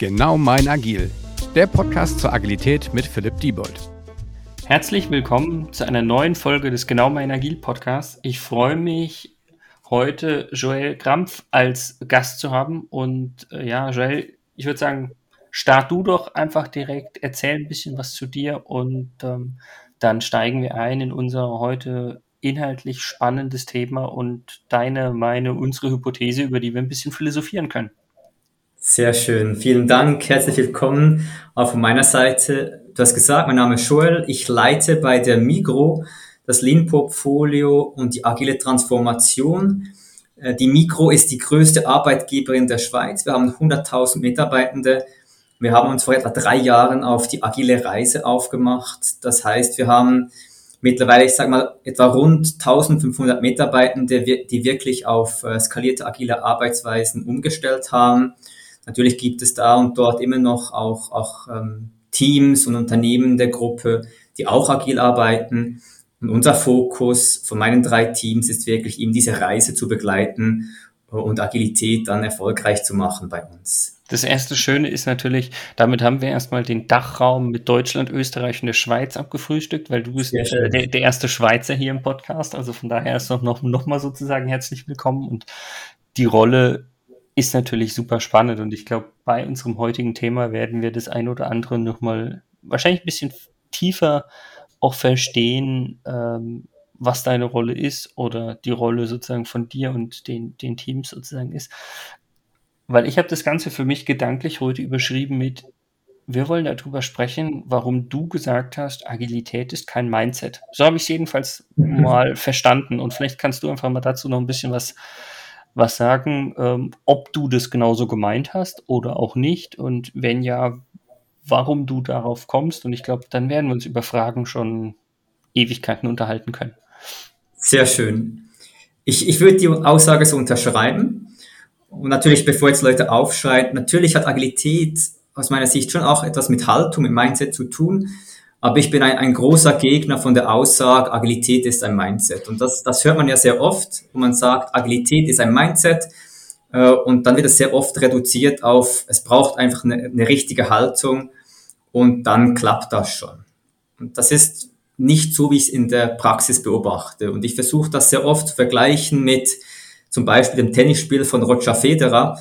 Genau mein Agil, der Podcast zur Agilität mit Philipp Diebold. Herzlich willkommen zu einer neuen Folge des Genau mein Agil Podcasts. Ich freue mich, heute Joel Krampf als Gast zu haben. Und äh, ja, Joel, ich würde sagen, start du doch einfach direkt, erzähl ein bisschen was zu dir und ähm, dann steigen wir ein in unser heute inhaltlich spannendes Thema und deine, meine, unsere Hypothese, über die wir ein bisschen philosophieren können. Sehr schön. Vielen Dank. Herzlich willkommen auch von meiner Seite. Du hast gesagt, mein Name ist Joel. Ich leite bei der Migro das Lean-Portfolio und die agile Transformation. Äh, die Migro ist die größte Arbeitgeberin der Schweiz. Wir haben 100.000 Mitarbeitende. Wir haben uns vor etwa drei Jahren auf die agile Reise aufgemacht. Das heißt, wir haben mittlerweile, ich sage mal, etwa rund 1500 Mitarbeitende, die wirklich auf äh, skalierte agile Arbeitsweisen umgestellt haben. Natürlich gibt es da und dort immer noch auch, auch ähm, Teams und Unternehmen der Gruppe, die auch agil arbeiten. Und unser Fokus von meinen drei Teams ist wirklich eben diese Reise zu begleiten und Agilität dann erfolgreich zu machen bei uns. Das erste Schöne ist natürlich, damit haben wir erstmal den Dachraum mit Deutschland, Österreich und der Schweiz abgefrühstückt, weil du bist der, der, erste Schweizer hier im Podcast. Also von daher ist noch, noch, noch mal sozusagen herzlich willkommen. Und die Rolle ist natürlich super spannend. Und ich glaube, bei unserem heutigen Thema werden wir das ein oder andere nochmal wahrscheinlich ein bisschen tiefer auch verstehen, ähm, was deine Rolle ist oder die Rolle sozusagen von dir und den, den Teams sozusagen ist. Weil ich habe das Ganze für mich gedanklich heute überschrieben mit, wir wollen darüber sprechen, warum du gesagt hast, Agilität ist kein Mindset. So habe ich es jedenfalls mal verstanden. Und vielleicht kannst du einfach mal dazu noch ein bisschen was, was sagen, ähm, ob du das genauso gemeint hast oder auch nicht. Und wenn ja, warum du darauf kommst. Und ich glaube, dann werden wir uns über Fragen schon Ewigkeiten unterhalten können. Sehr schön. Ich, ich würde die Aussage so unterschreiben. Und natürlich, bevor jetzt Leute aufschreien, natürlich hat Agilität aus meiner Sicht schon auch etwas mit Haltung, mit Mindset zu tun. Aber ich bin ein, ein großer Gegner von der Aussage, Agilität ist ein Mindset. Und das, das hört man ja sehr oft, wo man sagt, Agilität ist ein Mindset. Äh, und dann wird es sehr oft reduziert auf, es braucht einfach eine, eine richtige Haltung und dann klappt das schon. Und das ist nicht so, wie ich es in der Praxis beobachte. Und ich versuche das sehr oft zu vergleichen mit zum Beispiel dem Tennisspiel von Roger Federer.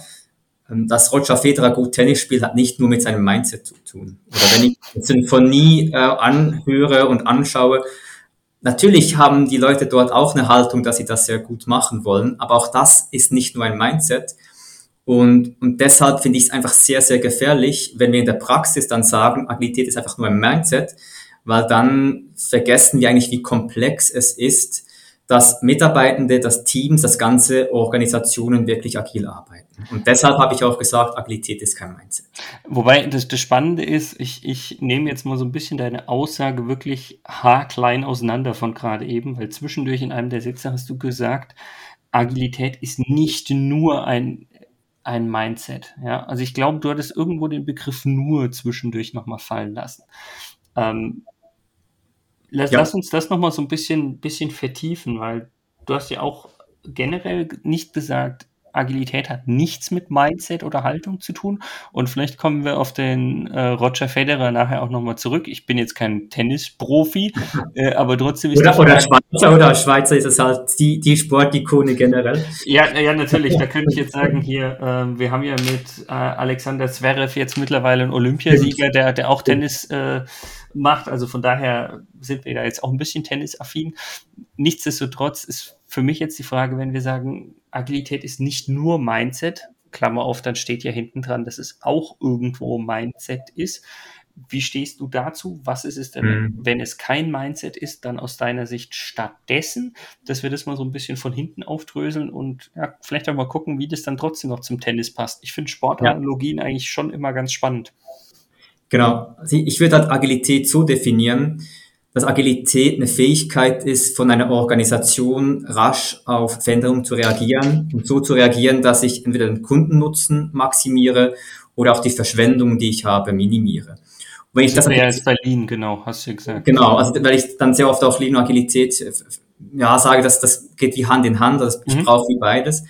Ähm, dass Roger Federer gut Tennis spielt, hat nicht nur mit seinem Mindset zu tun. Oder wenn ich Sinfonie äh, anhöre und anschaue, natürlich haben die Leute dort auch eine Haltung, dass sie das sehr gut machen wollen, aber auch das ist nicht nur ein Mindset, und, und deshalb finde ich es einfach sehr, sehr gefährlich, wenn wir in der Praxis dann sagen, Agilität ist einfach nur ein Mindset, weil dann vergessen wir eigentlich, wie komplex es ist, dass Mitarbeitende, dass Teams, dass ganze Organisationen wirklich agil arbeiten. Und deshalb habe ich auch gesagt, Agilität ist kein Mindset. Wobei das, das Spannende ist, ich, ich nehme jetzt mal so ein bisschen deine Aussage wirklich haarklein auseinander von gerade eben, weil zwischendurch in einem der Sätze hast du gesagt, Agilität ist nicht nur ein ein Mindset. Ja, also ich glaube, du hattest irgendwo den Begriff nur zwischendurch nochmal fallen lassen. Ähm, lass, ja. lass, uns das nochmal so ein bisschen, bisschen vertiefen, weil du hast ja auch generell nicht gesagt, Agilität hat nichts mit Mindset oder Haltung zu tun. Und vielleicht kommen wir auf den äh, Roger Federer nachher auch nochmal zurück. Ich bin jetzt kein Tennisprofi, äh, aber trotzdem ist oder, oder Schweizer oder Schweizer ist es halt die, die Sportikone generell. Ja, ja, natürlich. Da könnte ich jetzt sagen, hier, äh, wir haben ja mit äh, Alexander Zverev jetzt mittlerweile einen Olympiasieger, der, der auch Tennis äh, macht. Also von daher sind wir da jetzt auch ein bisschen tennisaffin. Nichtsdestotrotz ist für mich jetzt die Frage, wenn wir sagen, Agilität ist nicht nur Mindset, Klammer auf, dann steht ja hinten dran, dass es auch irgendwo Mindset ist. Wie stehst du dazu? Was ist es denn, mhm. wenn es kein Mindset ist, dann aus deiner Sicht stattdessen, dass wir das mal so ein bisschen von hinten aufdröseln und ja, vielleicht auch mal gucken, wie das dann trotzdem noch zum Tennis passt. Ich finde Sportanalogien ja. eigentlich schon immer ganz spannend. Genau. Also ich würde halt Agilität so definieren, dass Agilität eine Fähigkeit ist, von einer Organisation rasch auf Veränderungen zu reagieren und so zu reagieren, dass ich entweder den Kundennutzen maximiere oder auch die Verschwendung, die ich habe, minimiere. Und wenn ich das, das wäre Berlin, genau, hast du gesagt. Genau, also weil ich dann sehr oft auch Lean und Agilität äh, ja, sage, dass das geht wie Hand in Hand, also ich mhm. brauche wie beides.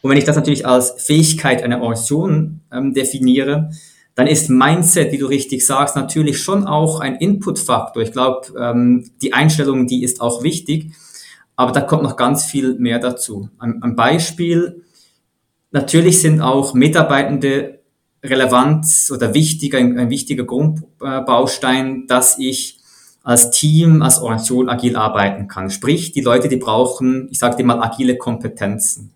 Und wenn ich das natürlich als Fähigkeit einer Organisation ähm, definiere, dann ist Mindset, wie du richtig sagst, natürlich schon auch ein Inputfaktor. Ich glaube, ähm, die Einstellung, die ist auch wichtig, aber da kommt noch ganz viel mehr dazu. Ein, ein Beispiel, natürlich sind auch Mitarbeitende relevant oder wichtig, ein, ein wichtiger Grundbaustein, dass ich als Team, als Organisation agil arbeiten kann. Sprich, die Leute, die brauchen, ich sage dir mal, agile Kompetenzen.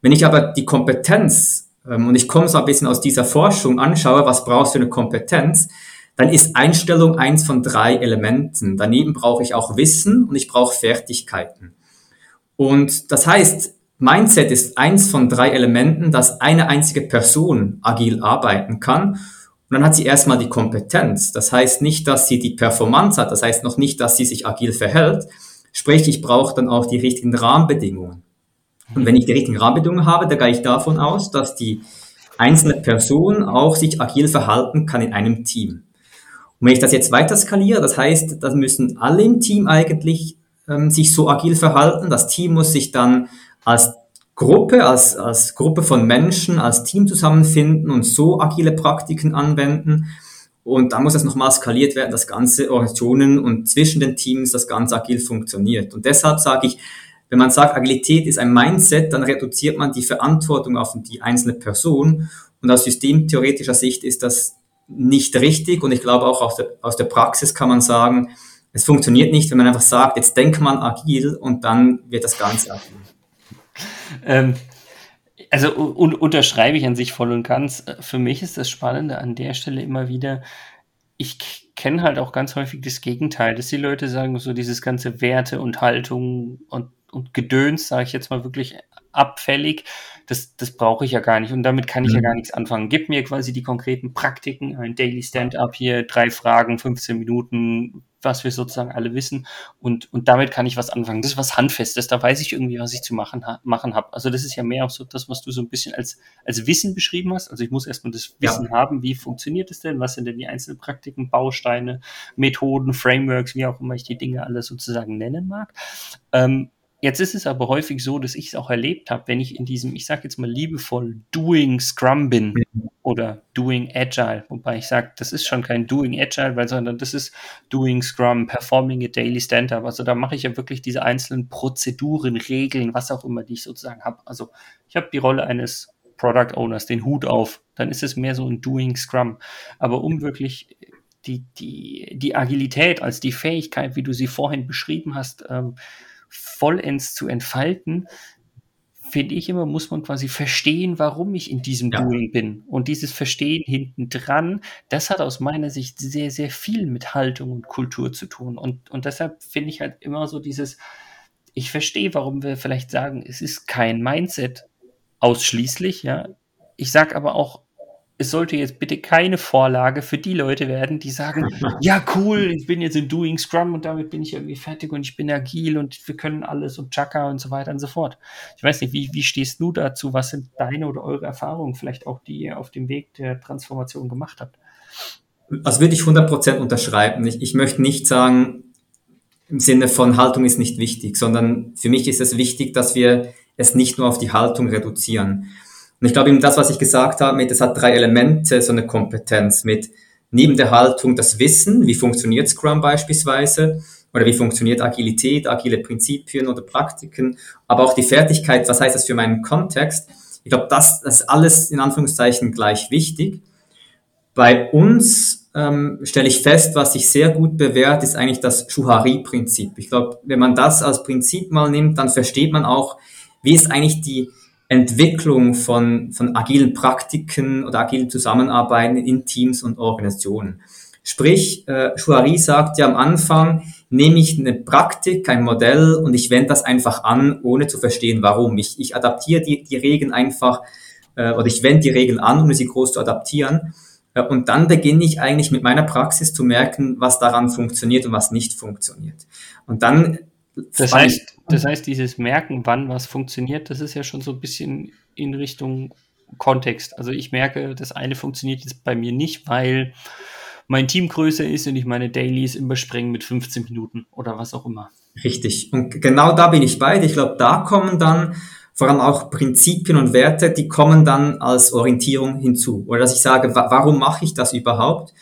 Wenn ich aber die Kompetenz, und ich komme so ein bisschen aus dieser Forschung, anschaue, was brauchst du eine Kompetenz, dann ist Einstellung eins von drei Elementen. Daneben brauche ich auch Wissen und ich brauche Fertigkeiten. Und das heißt, Mindset ist eins von drei Elementen, dass eine einzige Person agil arbeiten kann. Und dann hat sie erstmal die Kompetenz. Das heißt nicht, dass sie die Performance hat. Das heißt noch nicht, dass sie sich agil verhält. Sprich, ich brauche dann auch die richtigen Rahmenbedingungen. Und wenn ich die richtigen Rahmenbedingungen habe, dann gehe ich davon aus, dass die einzelne Person auch sich agil verhalten kann in einem Team. Und wenn ich das jetzt weiter skaliere, das heißt, das müssen alle im Team eigentlich ähm, sich so agil verhalten. Das Team muss sich dann als Gruppe, als, als Gruppe von Menschen, als Team zusammenfinden und so agile Praktiken anwenden. Und dann muss es nochmal skaliert werden, dass ganze Organisationen und zwischen den Teams das Ganze agil funktioniert. Und deshalb sage ich, wenn man sagt, Agilität ist ein Mindset, dann reduziert man die Verantwortung auf die einzelne Person. Und aus systemtheoretischer Sicht ist das nicht richtig. Und ich glaube auch aus der, aus der Praxis kann man sagen, es funktioniert nicht, wenn man einfach sagt, jetzt denkt man agil und dann wird das Ganze agil. Ähm, also un unterschreibe ich an sich voll und ganz. Für mich ist das Spannende an der Stelle immer wieder, ich kenne halt auch ganz häufig das Gegenteil, dass die Leute sagen, so dieses ganze Werte und Haltung und, und Gedöns, sage ich jetzt mal wirklich abfällig, das, das brauche ich ja gar nicht und damit kann ich mhm. ja gar nichts anfangen. Gib mir quasi die konkreten Praktiken, ein Daily Stand-up hier, drei Fragen, 15 Minuten, was wir sozusagen alle wissen und, und damit kann ich was anfangen. Das ist was Handfestes, da weiß ich irgendwie, was ich zu machen, ha machen habe. Also das ist ja mehr auch so das, was du so ein bisschen als, als Wissen beschrieben hast. Also ich muss erstmal das Wissen ja. haben, wie funktioniert es denn, was sind denn die einzelnen Praktiken, Bausteine, Methoden, Frameworks, wie auch immer ich die Dinge alle sozusagen nennen mag. Ähm, Jetzt ist es aber häufig so, dass ich es auch erlebt habe, wenn ich in diesem, ich sage jetzt mal liebevoll, Doing Scrum bin mhm. oder Doing Agile, wobei ich sage, das ist schon kein Doing Agile, weil sondern das ist Doing Scrum, Performing a Daily Stand-up. Also da mache ich ja wirklich diese einzelnen Prozeduren, Regeln, was auch immer, die ich sozusagen habe. Also ich habe die Rolle eines Product Owners, den Hut auf, dann ist es mehr so ein Doing Scrum. Aber um wirklich die, die, die Agilität als die Fähigkeit, wie du sie vorhin beschrieben hast, ähm, vollends zu entfalten, finde ich immer, muss man quasi verstehen, warum ich in diesem ja. Doing bin. Und dieses Verstehen hinten dran, das hat aus meiner Sicht sehr, sehr viel mit Haltung und Kultur zu tun. Und, und deshalb finde ich halt immer so dieses, ich verstehe, warum wir vielleicht sagen, es ist kein Mindset ausschließlich, ja. Ich sage aber auch, es sollte jetzt bitte keine Vorlage für die Leute werden, die sagen, ja cool, ich bin jetzt in Doing Scrum und damit bin ich irgendwie fertig und ich bin agil und wir können alles und Chaka und so weiter und so fort. Ich weiß nicht, wie, wie stehst du dazu? Was sind deine oder eure Erfahrungen, vielleicht auch die ihr auf dem Weg der Transformation gemacht habt? Also würde ich 100% unterschreiben. Ich, ich möchte nicht sagen, im Sinne von Haltung ist nicht wichtig, sondern für mich ist es wichtig, dass wir es nicht nur auf die Haltung reduzieren. Und ich glaube eben das, was ich gesagt habe, mit, es hat drei Elemente, so eine Kompetenz mit neben der Haltung das Wissen, wie funktioniert Scrum beispielsweise, oder wie funktioniert Agilität, agile Prinzipien oder Praktiken, aber auch die Fertigkeit, was heißt das für meinen Kontext. Ich glaube, das, das ist alles in Anführungszeichen gleich wichtig. Bei uns ähm, stelle ich fest, was sich sehr gut bewährt, ist eigentlich das Schuhari-Prinzip. Ich glaube, wenn man das als Prinzip mal nimmt, dann versteht man auch, wie ist eigentlich die, Entwicklung von, von agilen Praktiken oder agilen Zusammenarbeiten in Teams und Organisationen. Sprich, äh, Chouari sagt ja am Anfang, nehme ich eine Praktik, ein Modell und ich wende das einfach an, ohne zu verstehen, warum. Ich, ich adaptiere die, die Regeln einfach äh, oder ich wende die Regeln an, ohne sie groß zu adaptieren. Äh, und dann beginne ich eigentlich mit meiner Praxis zu merken, was daran funktioniert und was nicht funktioniert. Und dann das heißt, das heißt, dieses Merken, wann was funktioniert, das ist ja schon so ein bisschen in Richtung Kontext. Also ich merke, das eine funktioniert jetzt bei mir nicht, weil mein Team größer ist und ich meine Dailies überspringen mit 15 Minuten oder was auch immer. Richtig. Und genau da bin ich bei. Ich glaube, da kommen dann vor allem auch Prinzipien und Werte, die kommen dann als Orientierung hinzu. Oder dass ich sage, wa warum mache ich das überhaupt?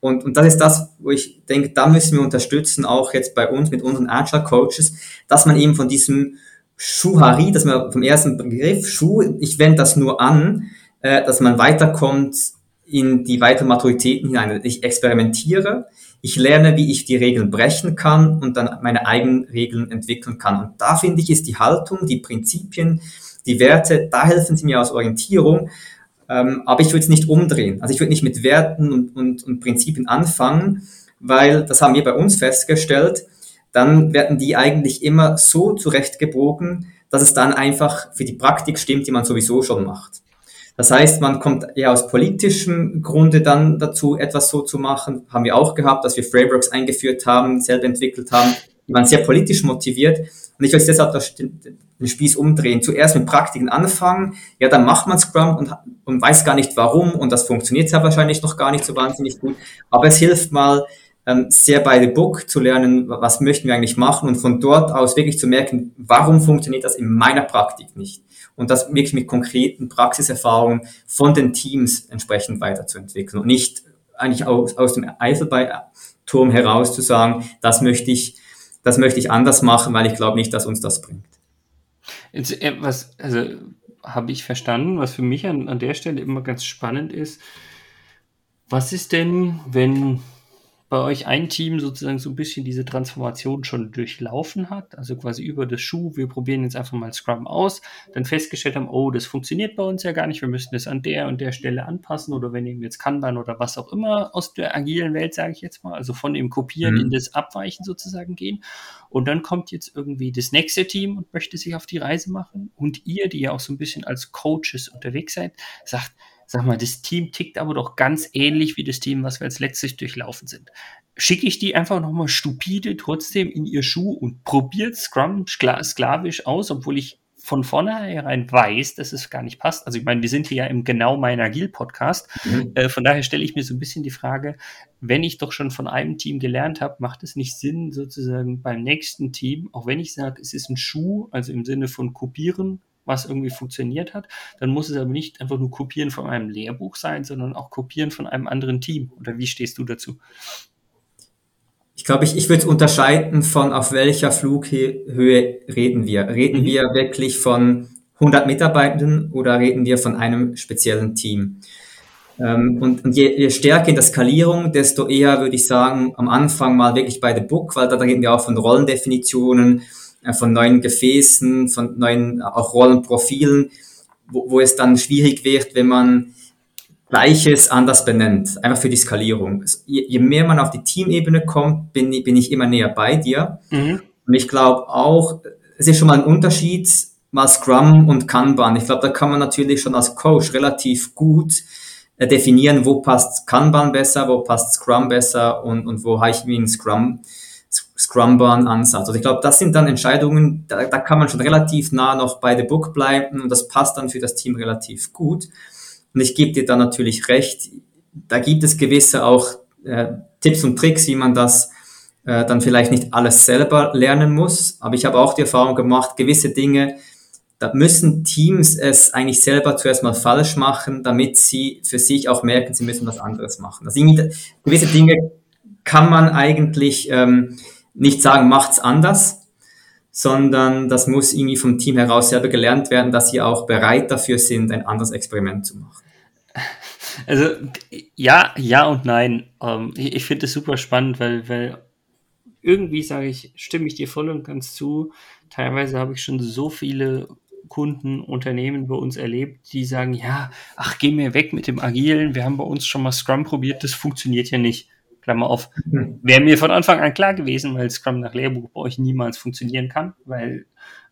Und, und das ist das, wo ich denke, da müssen wir unterstützen, auch jetzt bei uns mit unseren Agile Coaches, dass man eben von diesem Schuhari, dass man vom ersten Begriff Schuh, ich wende das nur an, äh, dass man weiterkommt in die weiteren Maturitäten hinein. Ich experimentiere, ich lerne, wie ich die Regeln brechen kann und dann meine eigenen Regeln entwickeln kann. Und da finde ich, ist die Haltung, die Prinzipien, die Werte, da helfen sie mir aus Orientierung. Ähm, aber ich würde es nicht umdrehen. Also ich würde nicht mit Werten und, und, und Prinzipien anfangen, weil das haben wir bei uns festgestellt, dann werden die eigentlich immer so zurechtgebogen, dass es dann einfach für die Praktik stimmt, die man sowieso schon macht. Das heißt, man kommt eher aus politischem Grunde dann dazu, etwas so zu machen. Haben wir auch gehabt, dass wir Frameworks eingeführt haben, selber entwickelt haben. Die waren sehr politisch motiviert. Und ich will deshalb den Spieß umdrehen. Zuerst mit Praktiken anfangen. Ja, dann macht man Scrum und, und weiß gar nicht warum. Und das funktioniert ja wahrscheinlich noch gar nicht so wahnsinnig gut. Aber es hilft mal, ähm, sehr by the book zu lernen, was möchten wir eigentlich machen und von dort aus wirklich zu merken, warum funktioniert das in meiner Praktik nicht und das wirklich mit konkreten Praxiserfahrungen von den Teams entsprechend weiterzuentwickeln und nicht eigentlich aus, aus dem Eifelturm heraus zu sagen, das möchte ich, das möchte ich anders machen, weil ich glaube nicht, dass uns das bringt. Jetzt, äh, was, also habe ich verstanden, was für mich an, an der Stelle immer ganz spannend ist. Was ist denn, wenn bei euch ein Team sozusagen so ein bisschen diese Transformation schon durchlaufen hat, also quasi über das Schuh, wir probieren jetzt einfach mal Scrum aus, dann festgestellt haben, oh, das funktioniert bei uns ja gar nicht, wir müssen das an der und der Stelle anpassen oder wir nehmen jetzt Kanban oder was auch immer aus der agilen Welt, sage ich jetzt mal, also von dem Kopieren mhm. in das Abweichen sozusagen gehen. Und dann kommt jetzt irgendwie das nächste Team und möchte sich auf die Reise machen und ihr, die ja auch so ein bisschen als Coaches unterwegs seid, sagt, sag mal, das Team tickt aber doch ganz ähnlich wie das Team, was wir jetzt letztlich durchlaufen sind. Schicke ich die einfach nochmal stupide trotzdem in ihr Schuh und probiert Scrum sklavisch aus, obwohl ich von vornherein weiß, dass es gar nicht passt. Also ich meine, wir sind hier ja im genau mein Agil-Podcast. Mhm. Äh, von daher stelle ich mir so ein bisschen die Frage, wenn ich doch schon von einem Team gelernt habe, macht es nicht Sinn, sozusagen beim nächsten Team, auch wenn ich sage, es ist ein Schuh, also im Sinne von kopieren, was irgendwie funktioniert hat, dann muss es aber nicht einfach nur Kopieren von einem Lehrbuch sein, sondern auch Kopieren von einem anderen Team. Oder wie stehst du dazu? Ich glaube, ich, ich würde unterscheiden von auf welcher Flughöhe reden wir. Reden mhm. wir wirklich von 100 Mitarbeitenden oder reden wir von einem speziellen Team? Ähm, und, und je, je stärker in der Skalierung, desto eher würde ich sagen, am Anfang mal wirklich bei The Book, weil da reden wir auch von Rollendefinitionen, von neuen Gefäßen, von neuen auch Rollenprofilen, wo, wo es dann schwierig wird, wenn man Gleiches anders benennt, einfach für die Skalierung. Je, je mehr man auf die Teamebene kommt, bin, bin ich immer näher bei dir. Mhm. Und ich glaube auch, es ist schon mal ein Unterschied, mal Scrum und Kanban. Ich glaube, da kann man natürlich schon als Coach relativ gut äh, definieren, wo passt Kanban besser, wo passt Scrum besser und, und wo habe ich wie ein Scrum Scrum-Bahn-Ansatz. Also ich glaube, das sind dann Entscheidungen, da, da kann man schon relativ nah noch bei The Book bleiben und das passt dann für das Team relativ gut. Und ich gebe dir da natürlich recht, da gibt es gewisse auch äh, Tipps und Tricks, wie man das äh, dann vielleicht nicht alles selber lernen muss. Aber ich habe auch die Erfahrung gemacht, gewisse Dinge, da müssen Teams es eigentlich selber zuerst mal falsch machen, damit sie für sich auch merken, sie müssen was anderes machen. Also gewisse Dinge kann man eigentlich ähm, nicht sagen, macht's anders, sondern das muss irgendwie vom Team heraus selber gelernt werden, dass sie auch bereit dafür sind, ein anderes Experiment zu machen. Also ja, ja und nein. Ähm, ich, finde es super spannend, weil, weil irgendwie sage ich, stimme ich dir voll und ganz zu. Teilweise habe ich schon so viele Kunden, Unternehmen bei uns erlebt, die sagen, ja, ach, geh mir weg mit dem Agilen, wir haben bei uns schon mal Scrum probiert, das funktioniert ja nicht. Klammer auf, mhm. wäre mir von Anfang an klar gewesen, weil Scrum nach Lehrbuch bei euch niemals funktionieren kann, weil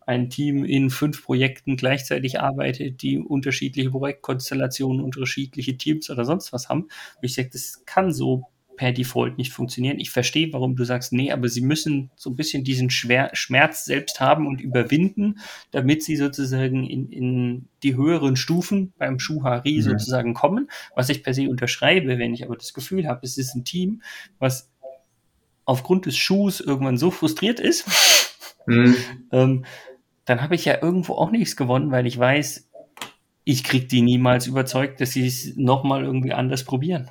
ein Team in fünf Projekten gleichzeitig arbeitet, die unterschiedliche Projektkonstellationen, unterschiedliche Teams oder sonst was haben. Und ich sage, das kann so per Default nicht funktionieren. Ich verstehe, warum du sagst, nee, aber sie müssen so ein bisschen diesen Schwer Schmerz selbst haben und überwinden, damit sie sozusagen in, in die höheren Stufen beim Schuhari mhm. sozusagen kommen, was ich per se unterschreibe, wenn ich aber das Gefühl habe, es ist ein Team, was aufgrund des Schuhs irgendwann so frustriert ist, mhm. ähm, dann habe ich ja irgendwo auch nichts gewonnen, weil ich weiß, ich kriege die niemals überzeugt, dass sie es nochmal irgendwie anders probieren.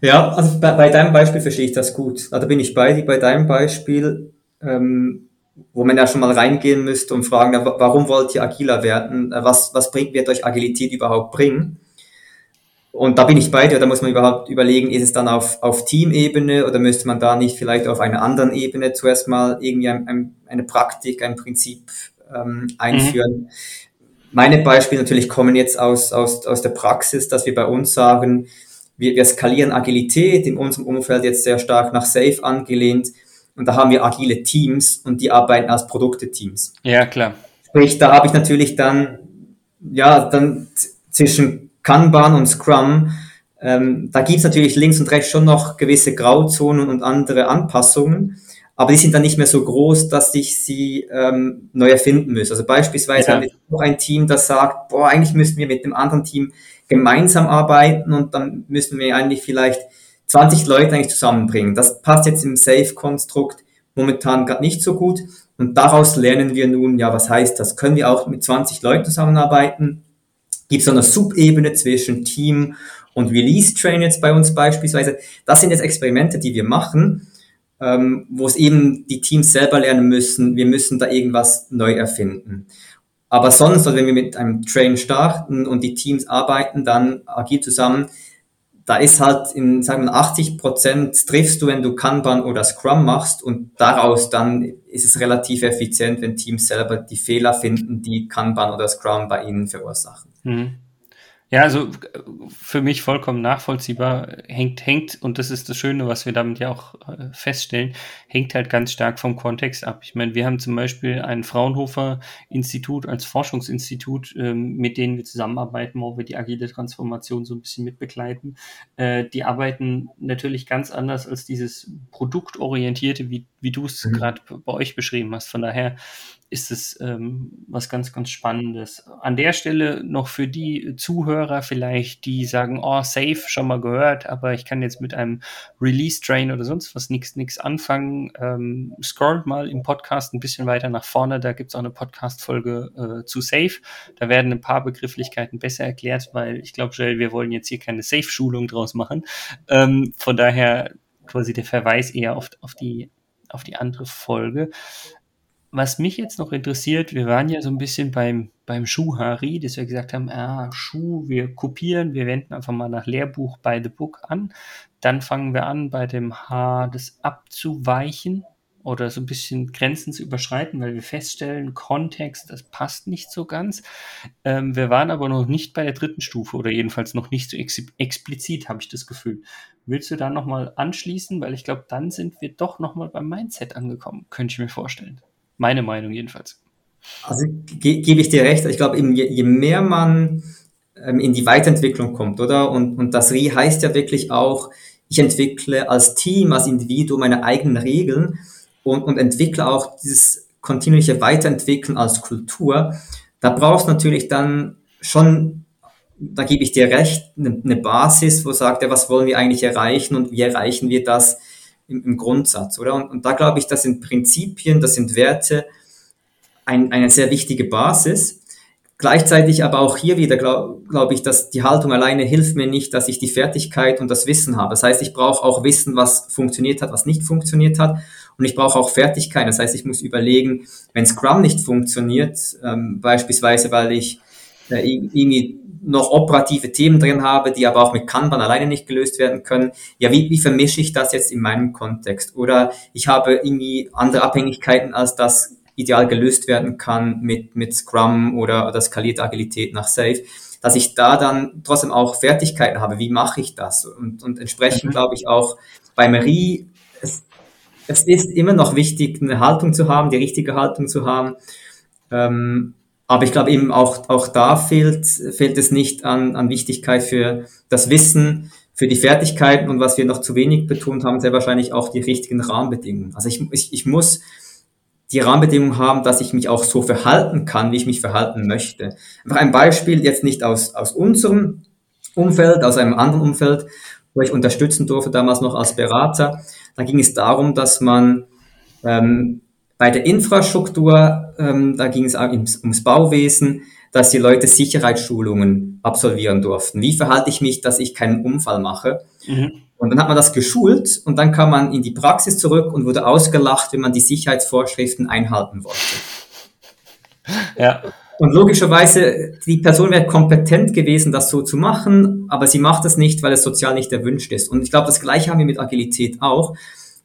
Ja, also bei, bei, deinem Beispiel verstehe ich das gut. Also bin ich bei dir bei deinem Beispiel, ähm, wo man ja schon mal reingehen müsste und fragen, warum wollt ihr agiler werden? Was, was bringt, wird euch Agilität überhaupt bringen? Und da bin ich bei dir, da muss man überhaupt überlegen, ist es dann auf, auf Teamebene oder müsste man da nicht vielleicht auf einer anderen Ebene zuerst mal irgendwie ein, ein, eine Praktik, ein Prinzip ähm, einführen? Mhm. Meine Beispiele natürlich kommen jetzt aus, aus, aus der Praxis, dass wir bei uns sagen, wir, wir skalieren Agilität in unserem Umfeld jetzt sehr stark nach Safe angelehnt. Und da haben wir agile Teams und die arbeiten als Produkte-Teams. Ja, klar. Sprich, da habe ich natürlich dann, ja, dann zwischen Kanban und Scrum, ähm, da gibt's natürlich links und rechts schon noch gewisse Grauzonen und andere Anpassungen, aber die sind dann nicht mehr so groß, dass ich sie ähm, neu erfinden muss. Also beispielsweise ja. haben wir noch ein Team, das sagt, boah, eigentlich müssten wir mit dem anderen Team gemeinsam arbeiten und dann müssen wir eigentlich vielleicht 20 Leute eigentlich zusammenbringen. Das passt jetzt im Safe-Konstrukt momentan gerade nicht so gut. Und daraus lernen wir nun, ja, was heißt das? Können wir auch mit 20 Leuten zusammenarbeiten? Gibt es so eine Subebene zwischen Team und Release-Train jetzt bei uns beispielsweise? Das sind jetzt Experimente, die wir machen, ähm, wo es eben die Teams selber lernen müssen, wir müssen da irgendwas neu erfinden. Aber sonst, also wenn wir mit einem Train starten und die Teams arbeiten dann agil zusammen, da ist halt in, sagen wir, 80 Prozent triffst du, wenn du Kanban oder Scrum machst und daraus dann ist es relativ effizient, wenn Teams selber die Fehler finden, die Kanban oder Scrum bei ihnen verursachen. Mhm. Ja, also für mich vollkommen nachvollziehbar. Hängt, hängt, und das ist das Schöne, was wir damit ja auch äh, feststellen, hängt halt ganz stark vom Kontext ab. Ich meine, wir haben zum Beispiel ein Fraunhofer-Institut als Forschungsinstitut, ähm, mit denen wir zusammenarbeiten, wo wir die agile Transformation so ein bisschen mitbegleiten. Äh, die arbeiten natürlich ganz anders als dieses produktorientierte, wie, wie du es mhm. gerade bei euch beschrieben hast. Von daher ist es ähm, was ganz, ganz Spannendes. An der Stelle noch für die Zuhörer vielleicht, die sagen, oh, safe, schon mal gehört, aber ich kann jetzt mit einem Release-Train oder sonst was nichts nix anfangen. Ähm, scrollt mal im Podcast ein bisschen weiter nach vorne, da gibt es auch eine Podcast-Folge äh, zu Safe. Da werden ein paar Begrifflichkeiten besser erklärt, weil ich glaube, Joel, wir wollen jetzt hier keine Safe-Schulung draus machen. Ähm, von daher quasi der Verweis eher auf, auf die auf die andere Folge was mich jetzt noch interessiert, wir waren ja so ein bisschen beim, beim Schuh-Hari, dass wir gesagt haben, ah, Schuh, wir kopieren, wir wenden einfach mal nach Lehrbuch by the book an. Dann fangen wir an, bei dem H das abzuweichen oder so ein bisschen Grenzen zu überschreiten, weil wir feststellen, Kontext, das passt nicht so ganz. Ähm, wir waren aber noch nicht bei der dritten Stufe oder jedenfalls noch nicht so ex explizit, habe ich das Gefühl. Willst du da nochmal anschließen? Weil ich glaube, dann sind wir doch nochmal beim Mindset angekommen, könnte ich mir vorstellen. Meine Meinung jedenfalls. Also ge gebe ich dir recht. Ich glaube, je, je mehr man ähm, in die Weiterentwicklung kommt, oder? Und, und das RI heißt ja wirklich auch, ich entwickle als Team, als Individuum meine eigenen Regeln und, und entwickle auch dieses kontinuierliche Weiterentwickeln als Kultur. Da brauchst du natürlich dann schon, da gebe ich dir recht, eine, eine Basis, wo sagt er, was wollen wir eigentlich erreichen und wie erreichen wir das im, im Grundsatz, oder? Und, und da glaube ich, das sind Prinzipien, das sind Werte, ein, eine sehr wichtige Basis. Gleichzeitig aber auch hier wieder glaube glaub ich, dass die Haltung alleine hilft mir nicht, dass ich die Fertigkeit und das Wissen habe. Das heißt, ich brauche auch Wissen, was funktioniert hat, was nicht funktioniert hat. Und ich brauche auch Fertigkeit. Das heißt, ich muss überlegen, wenn Scrum nicht funktioniert, ähm, beispielsweise weil ich äh, irgendwie noch operative Themen drin habe, die aber auch mit Kanban alleine nicht gelöst werden können. Ja, wie, wie vermische ich das jetzt in meinem Kontext? Oder ich habe irgendwie andere Abhängigkeiten, als das ideal gelöst werden kann mit, mit Scrum oder, oder skalierte Agilität nach Safe, dass ich da dann trotzdem auch Fertigkeiten habe. Wie mache ich das? Und, und entsprechend mhm. glaube ich auch bei Marie, es ist immer noch wichtig, eine Haltung zu haben, die richtige Haltung zu haben. Ähm, aber ich glaube eben auch, auch da fehlt, fehlt es nicht an, an Wichtigkeit für das Wissen, für die Fertigkeiten und was wir noch zu wenig betont haben, sehr wahrscheinlich auch die richtigen Rahmenbedingungen. Also ich, ich, ich muss die Rahmenbedingungen haben, dass ich mich auch so verhalten kann, wie ich mich verhalten möchte. Einfach ein Beispiel, jetzt nicht aus, aus unserem Umfeld, aus einem anderen Umfeld, wo ich unterstützen durfte, damals noch als Berater. Da ging es darum, dass man ähm, bei der Infrastruktur, ähm, da ging es auch ums, ums Bauwesen, dass die Leute Sicherheitsschulungen absolvieren durften. Wie verhalte ich mich, dass ich keinen Unfall mache? Mhm. Und dann hat man das geschult und dann kam man in die Praxis zurück und wurde ausgelacht, wenn man die Sicherheitsvorschriften einhalten wollte. Ja. Und logischerweise, die Person wäre kompetent gewesen, das so zu machen, aber sie macht es nicht, weil es sozial nicht erwünscht ist. Und ich glaube, das Gleiche haben wir mit Agilität auch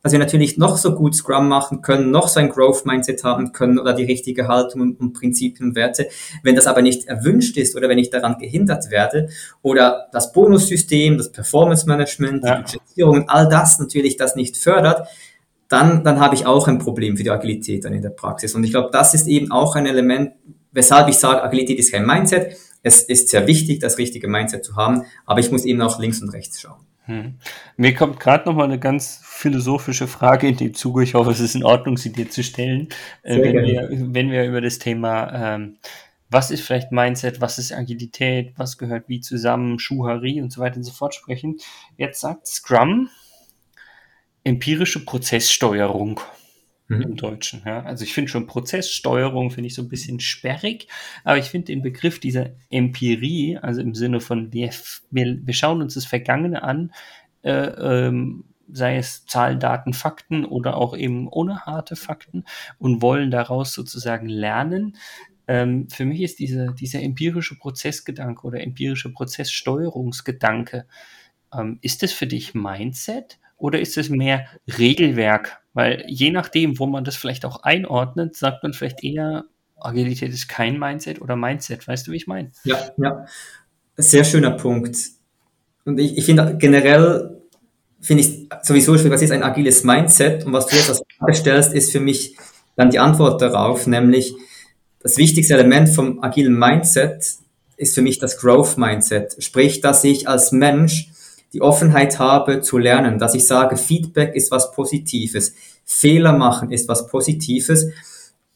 dass wir natürlich noch so gut Scrum machen können, noch so ein Growth-Mindset haben können oder die richtige Haltung und, Prinzipien und Werte. Wenn das aber nicht erwünscht ist oder wenn ich daran gehindert werde oder das Bonussystem, das Performance-Management, ja. die Budgetierung, all das natürlich das nicht fördert, dann, dann habe ich auch ein Problem für die Agilität dann in der Praxis. Und ich glaube, das ist eben auch ein Element, weshalb ich sage, Agilität ist kein Mindset. Es ist sehr wichtig, das richtige Mindset zu haben, aber ich muss eben auch links und rechts schauen. Hm. Mir kommt gerade noch mal eine ganz philosophische Frage in dem Zuge. Ich hoffe, es ist in Ordnung, sie dir zu stellen. Äh, wenn, wir, wenn wir über das Thema, ähm, was ist vielleicht Mindset, was ist Agilität, was gehört wie zusammen, Schuherie und so weiter und so fort sprechen. Jetzt sagt Scrum empirische Prozesssteuerung mhm. im Deutschen. Ja. Also ich finde schon Prozesssteuerung finde ich so ein bisschen sperrig, aber ich finde den Begriff dieser Empirie, also im Sinne von wir, wir, wir schauen uns das Vergangene an, äh, ähm, sei es Zahlen, Daten, Fakten oder auch eben ohne harte Fakten und wollen daraus sozusagen lernen. Ähm, für mich ist diese, dieser empirische Prozessgedanke oder empirische Prozesssteuerungsgedanke, ähm, ist das für dich Mindset oder ist es mehr Regelwerk? Weil je nachdem, wo man das vielleicht auch einordnet, sagt man vielleicht eher, Agilität ist kein Mindset oder Mindset. Weißt du, wie ich meine? Ja, ja. Sehr schöner Punkt. Und ich, ich finde generell, finde ich sowieso schwierig, was ist ein agiles Mindset? Und was du jetzt als Frage stellst, ist für mich dann die Antwort darauf, nämlich das wichtigste Element vom agilen Mindset ist für mich das Growth Mindset. Sprich, dass ich als Mensch die Offenheit habe zu lernen, dass ich sage, Feedback ist was Positives, Fehler machen ist was Positives.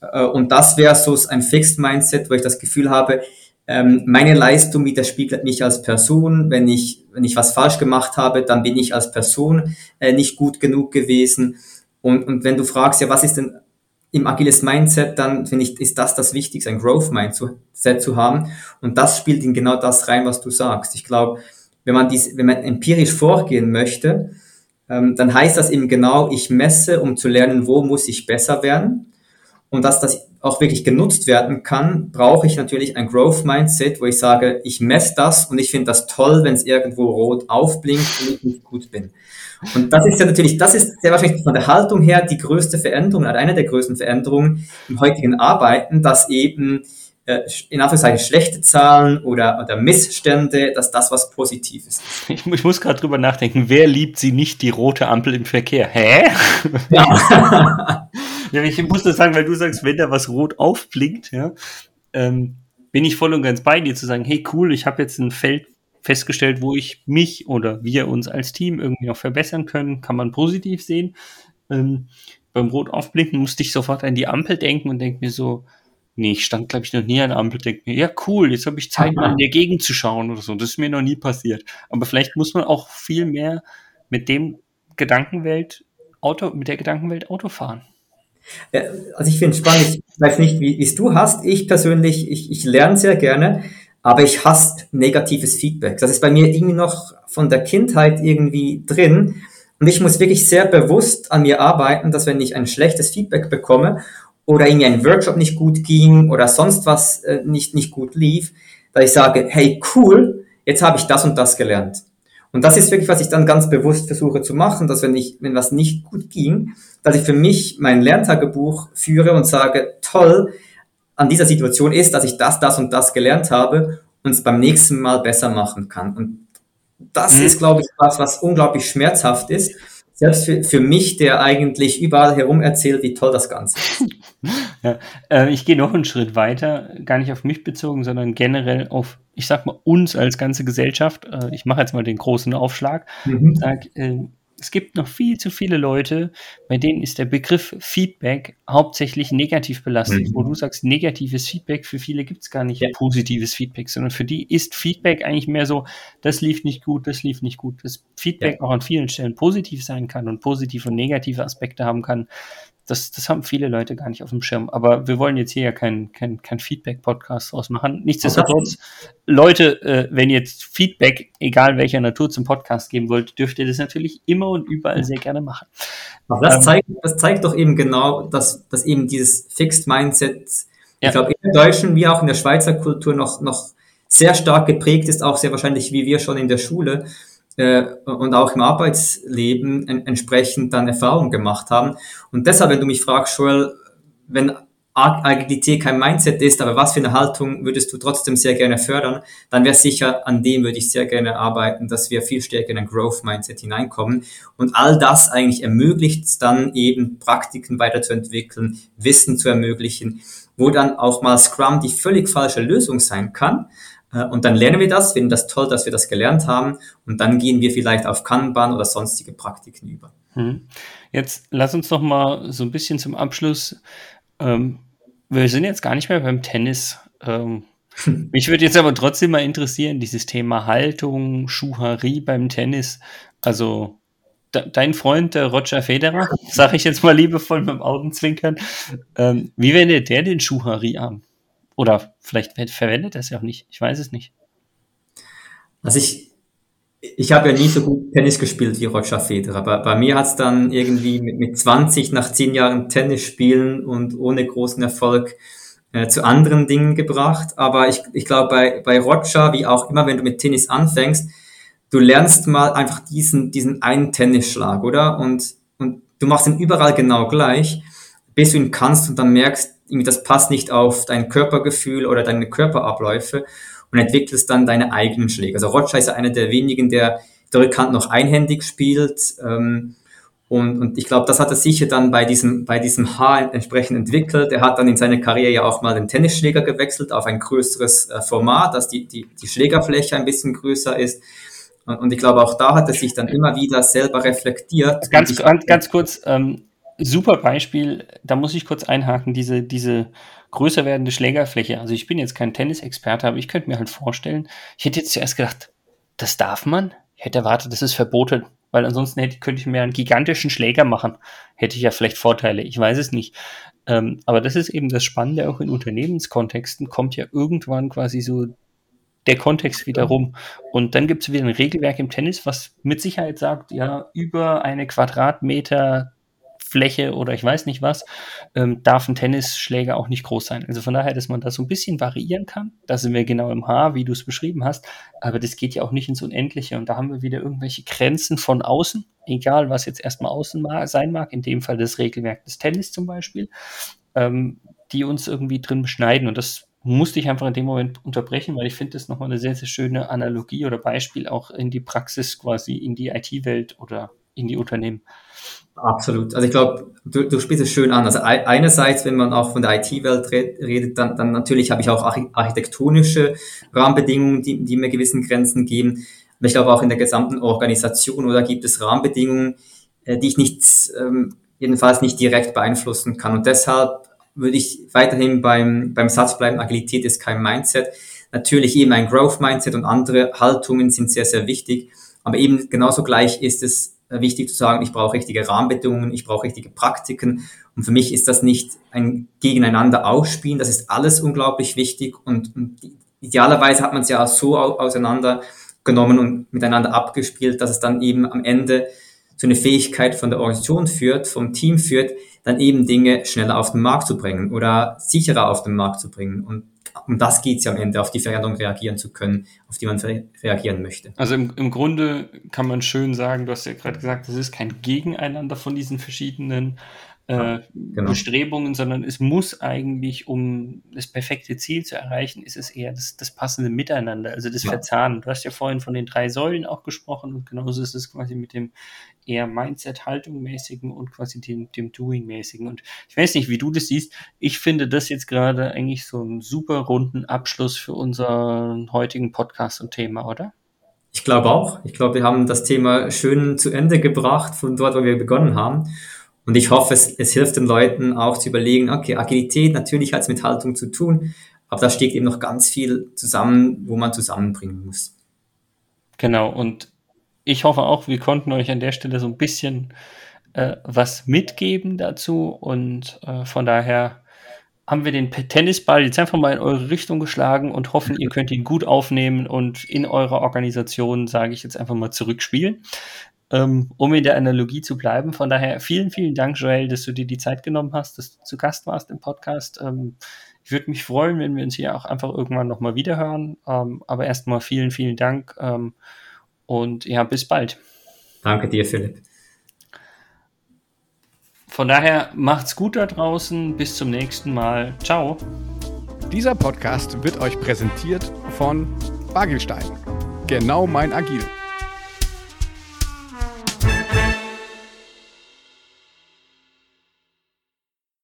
Äh, und das wäre so ein Fixed Mindset, wo ich das Gefühl habe, ähm, meine Leistung widerspiegelt mich als Person. Wenn ich, wenn ich was falsch gemacht habe, dann bin ich als Person äh, nicht gut genug gewesen. Und, und wenn du fragst, ja, was ist denn im agiles Mindset, dann finde ich, ist das das Wichtigste, ein Growth Mindset zu haben. Und das spielt in genau das rein, was du sagst. Ich glaube, wenn man, dies, wenn man empirisch vorgehen möchte, ähm, dann heißt das eben genau, ich messe, um zu lernen, wo muss ich besser werden. Und dass das auch wirklich genutzt werden kann, brauche ich natürlich ein Growth Mindset, wo ich sage, ich messe das und ich finde das toll, wenn es irgendwo rot aufblinkt und ich nicht gut bin. Und das ist ja natürlich, das ist sehr wahrscheinlich von der Haltung her die größte Veränderung, oder eine der größten Veränderungen im heutigen Arbeiten, dass eben in Anführungszeichen schlechte Zahlen oder, oder Missstände, dass das was Positives ist. Ich, ich muss gerade drüber nachdenken, wer liebt sie nicht, die rote Ampel im Verkehr? Hä? Ja. ja ich muss das sagen, weil du sagst, wenn da was rot aufblinkt, ja, ähm, bin ich voll und ganz bei dir zu sagen, hey cool, ich habe jetzt ein Feld festgestellt, wo ich mich oder wir uns als Team irgendwie auch verbessern können, kann man positiv sehen. Ähm, beim Rot aufblinken musste ich sofort an die Ampel denken und denke mir so, Nee, ich stand, glaube ich, noch nie an der Ampel, denke mir, ja, cool, jetzt habe ich Zeit, mal in der Gegend zu schauen oder so. Das ist mir noch nie passiert. Aber vielleicht muss man auch viel mehr mit dem Gedankenwelt Auto, mit der Gedankenwelt Auto fahren. Also ich finde es spannend, ich weiß nicht, wie es du hast. Ich persönlich, ich, ich lerne sehr gerne, aber ich hasse negatives Feedback. Das ist bei mir irgendwie noch von der Kindheit irgendwie drin. Und ich muss wirklich sehr bewusst an mir arbeiten, dass wenn ich ein schlechtes Feedback bekomme oder irgendwie ein Workshop nicht gut ging oder sonst was äh, nicht, nicht gut lief, dass ich sage, hey, cool, jetzt habe ich das und das gelernt. Und das ist wirklich, was ich dann ganz bewusst versuche zu machen, dass wenn ich, wenn was nicht gut ging, dass ich für mich mein Lerntagebuch führe und sage, toll, an dieser Situation ist, dass ich das, das und das gelernt habe und es beim nächsten Mal besser machen kann. Und das mhm. ist, glaube ich, was, was unglaublich schmerzhaft ist selbst für, für mich, der eigentlich überall herum erzählt, wie toll das Ganze ist. Ja, äh, ich gehe noch einen Schritt weiter, gar nicht auf mich bezogen, sondern generell auf, ich sag mal, uns als ganze Gesellschaft. Äh, ich mache jetzt mal den großen Aufschlag. Mhm. Sag, äh, es gibt noch viel zu viele Leute, bei denen ist der Begriff Feedback hauptsächlich negativ belastet, mhm. wo du sagst, negatives Feedback, für viele gibt es gar nicht ja. positives Feedback, sondern für die ist Feedback eigentlich mehr so, das lief nicht gut, das lief nicht gut. Das Feedback ja. auch an vielen Stellen positiv sein kann und positive und negative Aspekte haben kann. Das, das haben viele Leute gar nicht auf dem Schirm. Aber wir wollen jetzt hier ja kein, kein, kein Feedback-Podcast draus machen. Nichtsdestotrotz, Leute, äh, wenn ihr jetzt Feedback, egal welcher Natur, zum Podcast geben wollt, dürft ihr das natürlich immer und überall sehr gerne machen. das, ähm, zeigt, das zeigt doch eben genau, dass, dass eben dieses Fixed Mindset, ja. ich glaube, in der deutschen wie auch in der Schweizer Kultur noch, noch sehr stark geprägt ist, auch sehr wahrscheinlich wie wir schon in der Schule äh, und auch im Arbeitsleben en entsprechend dann Erfahrung gemacht haben. Und deshalb, wenn du mich fragst, Joel, wenn Agilität kein Mindset ist, aber was für eine Haltung würdest du trotzdem sehr gerne fördern, dann wäre sicher, an dem würde ich sehr gerne arbeiten, dass wir viel stärker in ein Growth-Mindset hineinkommen. Und all das eigentlich ermöglicht dann eben Praktiken weiterzuentwickeln, Wissen zu ermöglichen, wo dann auch mal Scrum die völlig falsche Lösung sein kann, und dann lernen wir das, finden das toll, dass wir das gelernt haben und dann gehen wir vielleicht auf Kanban oder sonstige Praktiken über. Hm. Jetzt lass uns noch mal so ein bisschen zum Abschluss. Ähm, wir sind jetzt gar nicht mehr beim Tennis. Ähm, mich würde jetzt aber trotzdem mal interessieren, dieses Thema Haltung, Schuharie beim Tennis. Also de dein Freund, der Roger Federer, sage ich jetzt mal liebevoll mit dem Augenzwinkern, ähm, wie wendet der den Schuharie an? Oder vielleicht verwendet er es ja auch nicht. Ich weiß es nicht. Also ich, ich habe ja nie so gut Tennis gespielt wie Roger Federer, aber bei mir hat es dann irgendwie mit, mit 20 nach 10 Jahren Tennis spielen und ohne großen Erfolg äh, zu anderen Dingen gebracht. Aber ich, ich glaube, bei, bei Roger, wie auch immer, wenn du mit Tennis anfängst, du lernst mal einfach diesen, diesen einen Tennisschlag, oder? Und, und du machst ihn überall genau gleich, bis du ihn kannst und dann merkst, irgendwie das passt nicht auf dein Körpergefühl oder deine Körperabläufe und entwickelst dann deine eigenen Schläge. Also Roger ist ja einer der wenigen, der Rückhand noch einhändig spielt. Ähm, und, und ich glaube, das hat er sicher dann bei diesem, bei diesem Haar entsprechend entwickelt. Er hat dann in seiner Karriere ja auch mal den Tennisschläger gewechselt auf ein größeres äh, Format, dass die, die, die Schlägerfläche ein bisschen größer ist. Und, und ich glaube, auch da hat er sich dann immer wieder selber reflektiert. Ganz, ganz, ganz kurz, ähm, super Beispiel, da muss ich kurz einhaken, diese, diese größer werdende Schlägerfläche. Also ich bin jetzt kein Tennisexperte, aber ich könnte mir halt vorstellen, ich hätte jetzt zuerst gedacht, das darf man? Ich hätte erwartet, das ist verboten, weil ansonsten hätte, könnte ich mir einen gigantischen Schläger machen. Hätte ich ja vielleicht Vorteile, ich weiß es nicht. Ähm, aber das ist eben das Spannende, auch in Unternehmenskontexten kommt ja irgendwann quasi so der Kontext wieder rum. Und dann gibt es wieder ein Regelwerk im Tennis, was mit Sicherheit sagt, ja, über eine Quadratmeter Fläche oder ich weiß nicht was, ähm, darf ein Tennisschläger auch nicht groß sein. Also von daher, dass man da so ein bisschen variieren kann. Da sind wir genau im Haar, wie du es beschrieben hast. Aber das geht ja auch nicht ins Unendliche. Und da haben wir wieder irgendwelche Grenzen von außen, egal was jetzt erstmal außen sein mag, in dem Fall das Regelwerk des Tennis zum Beispiel, ähm, die uns irgendwie drin beschneiden. Und das musste ich einfach in dem Moment unterbrechen, weil ich finde das nochmal eine sehr, sehr schöne Analogie oder Beispiel auch in die Praxis quasi, in die IT-Welt oder in die Unternehmen. Absolut. Also ich glaube, du, du spielst es schön an. Also einerseits, wenn man auch von der IT-Welt redet, dann, dann natürlich habe ich auch architektonische Rahmenbedingungen, die, die mir gewissen Grenzen geben. Aber ich glaube auch in der gesamten Organisation oder gibt es Rahmenbedingungen, äh, die ich nicht, ähm, jedenfalls nicht direkt beeinflussen kann. Und deshalb würde ich weiterhin beim, beim Satz bleiben, Agilität ist kein Mindset. Natürlich eben ein Growth-Mindset und andere Haltungen sind sehr, sehr wichtig. Aber eben genauso gleich ist es wichtig zu sagen, ich brauche richtige Rahmenbedingungen, ich brauche richtige Praktiken. Und für mich ist das nicht ein Gegeneinander ausspielen, das ist alles unglaublich wichtig und, und idealerweise hat man es ja so auseinandergenommen und miteinander abgespielt, dass es dann eben am Ende zu einer Fähigkeit von der Organisation führt, vom Team führt, dann eben Dinge schneller auf den Markt zu bringen oder sicherer auf den Markt zu bringen. Und um das geht es ja am Ende, auf die Veränderung reagieren zu können, auf die man reagieren möchte. Also im, im Grunde kann man schön sagen, du hast ja gerade gesagt, es ist kein Gegeneinander von diesen verschiedenen äh, genau. Bestrebungen, sondern es muss eigentlich, um das perfekte Ziel zu erreichen, ist es eher das, das passende Miteinander, also das ja. Verzahnen. Du hast ja vorhin von den drei Säulen auch gesprochen und genauso ist es quasi mit dem eher Mindset-Haltung-mäßigen und quasi dem, dem Doing-mäßigen. Und ich weiß nicht, wie du das siehst. Ich finde das jetzt gerade eigentlich so einen super runden Abschluss für unseren heutigen Podcast und Thema, oder? Ich glaube auch. Ich glaube, wir haben das Thema schön zu Ende gebracht von dort, wo wir begonnen haben. Und ich hoffe, es, es hilft den Leuten auch zu überlegen, okay, Agilität natürlich hat es mit Haltung zu tun, aber da steckt eben noch ganz viel zusammen, wo man zusammenbringen muss. Genau, und ich hoffe auch, wir konnten euch an der Stelle so ein bisschen äh, was mitgeben dazu und äh, von daher haben wir den Tennisball jetzt einfach mal in eure Richtung geschlagen und hoffen, ihr könnt ihn gut aufnehmen und in eurer Organisation, sage ich jetzt einfach mal, zurückspielen, um in der Analogie zu bleiben. Von daher vielen, vielen Dank, Joel, dass du dir die Zeit genommen hast, dass du zu Gast warst im Podcast. Ähm, ich würde mich freuen, wenn wir uns hier auch einfach irgendwann nochmal wiederhören. Ähm, aber erstmal vielen, vielen Dank ähm, und ja, bis bald. Danke dir, Philipp. Von daher macht's gut da draußen. Bis zum nächsten Mal. Ciao. Dieser Podcast wird euch präsentiert von Bagelstein. Genau mein Agil.